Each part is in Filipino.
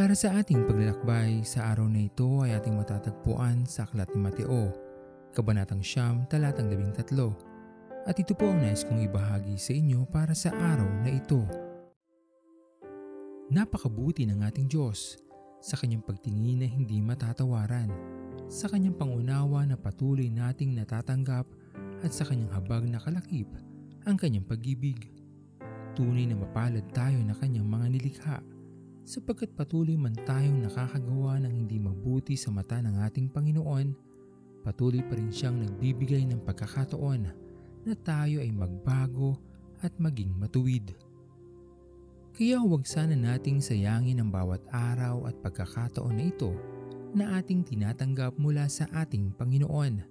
Para sa ating paglalakbay, sa araw na ito ay ating matatagpuan sa Aklat ni Mateo, Kabanatang Siyam, Talatang 13. At ito po ang nais kong ibahagi sa inyo para sa araw na ito. Napakabuti ng ating Diyos sa kanyang pagtingin na hindi matatawaran, sa kanyang pangunawa na patuloy nating natatanggap at sa kanyang habag na kalakip ang kanyang pag-ibig. Tunay na mapalad tayo na kanyang mga nilikha sapagkat patuloy man tayong nakakagawa ng hindi mabuti sa mata ng ating Panginoon, patuloy pa rin siyang nagbibigay ng pagkakataon na tayo ay magbago at maging matuwid. Kaya huwag sana nating sayangin ang bawat araw at pagkakataon na ito na ating tinatanggap mula sa ating Panginoon.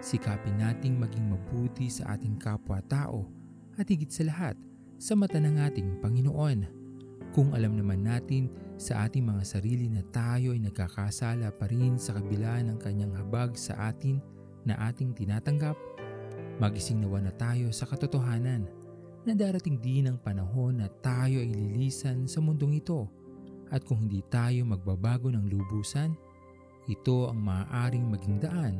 Sikapin nating maging mabuti sa ating kapwa-tao at higit sa lahat sa mata ng ating Panginoon kung alam naman natin sa ating mga sarili na tayo ay nagkakasala pa rin sa kabila ng kanyang habag sa atin na ating tinatanggap, magising nawa na tayo sa katotohanan na darating din ang panahon na tayo ay lilisan sa mundong ito at kung hindi tayo magbabago ng lubusan, ito ang maaaring maging daan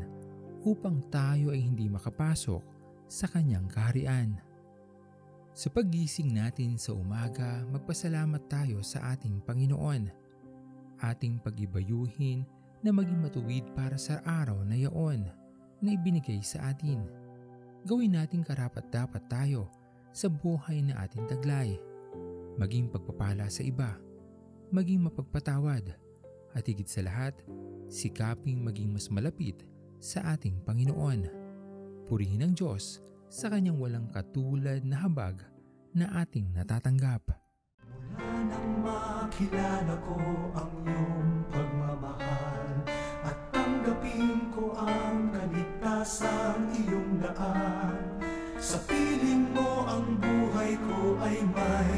upang tayo ay hindi makapasok sa kanyang kaharian. Sa paggising natin sa umaga, magpasalamat tayo sa ating Panginoon. Ating pagibayuhin na maging matuwid para sa araw na yaon na ibinigay sa atin. Gawin nating karapat dapat tayo sa buhay na ating taglay. Maging pagpapala sa iba, maging mapagpatawad, at higit sa lahat, sikaping maging mas malapit sa ating Panginoon. Purihin ang Diyos sa kanyang walang katulad na habag na ating natatanggap. Mula nang makilala ko ang iyong pagmamahal At tanggapin ko ang kaligtasang iyong daan Sa piling mo ang buhay ko ay may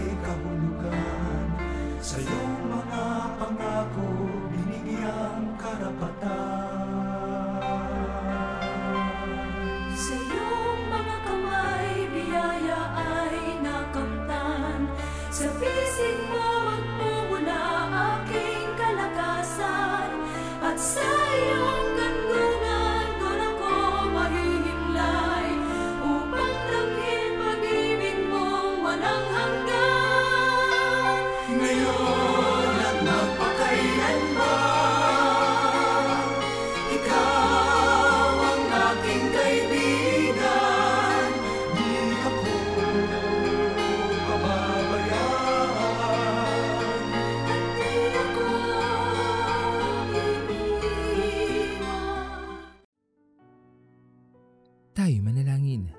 Tayo manalangin.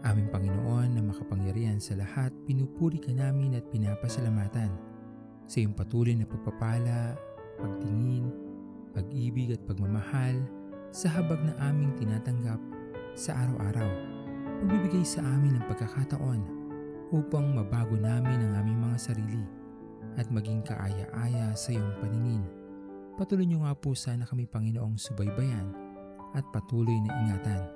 Aming Panginoon na makapangyarihan sa lahat, pinupuri ka namin at pinapasalamatan sa iyong patuloy na pagpapala, pagtingin, pag-ibig at pagmamahal sa habag na aming tinatanggap sa araw-araw. Pagbibigay sa amin ng pagkakataon upang mabago namin ang aming mga sarili at maging kaaya-aya sa iyong paningin. Patuloy niyo nga po sana kami Panginoong subaybayan at patuloy na ingatan.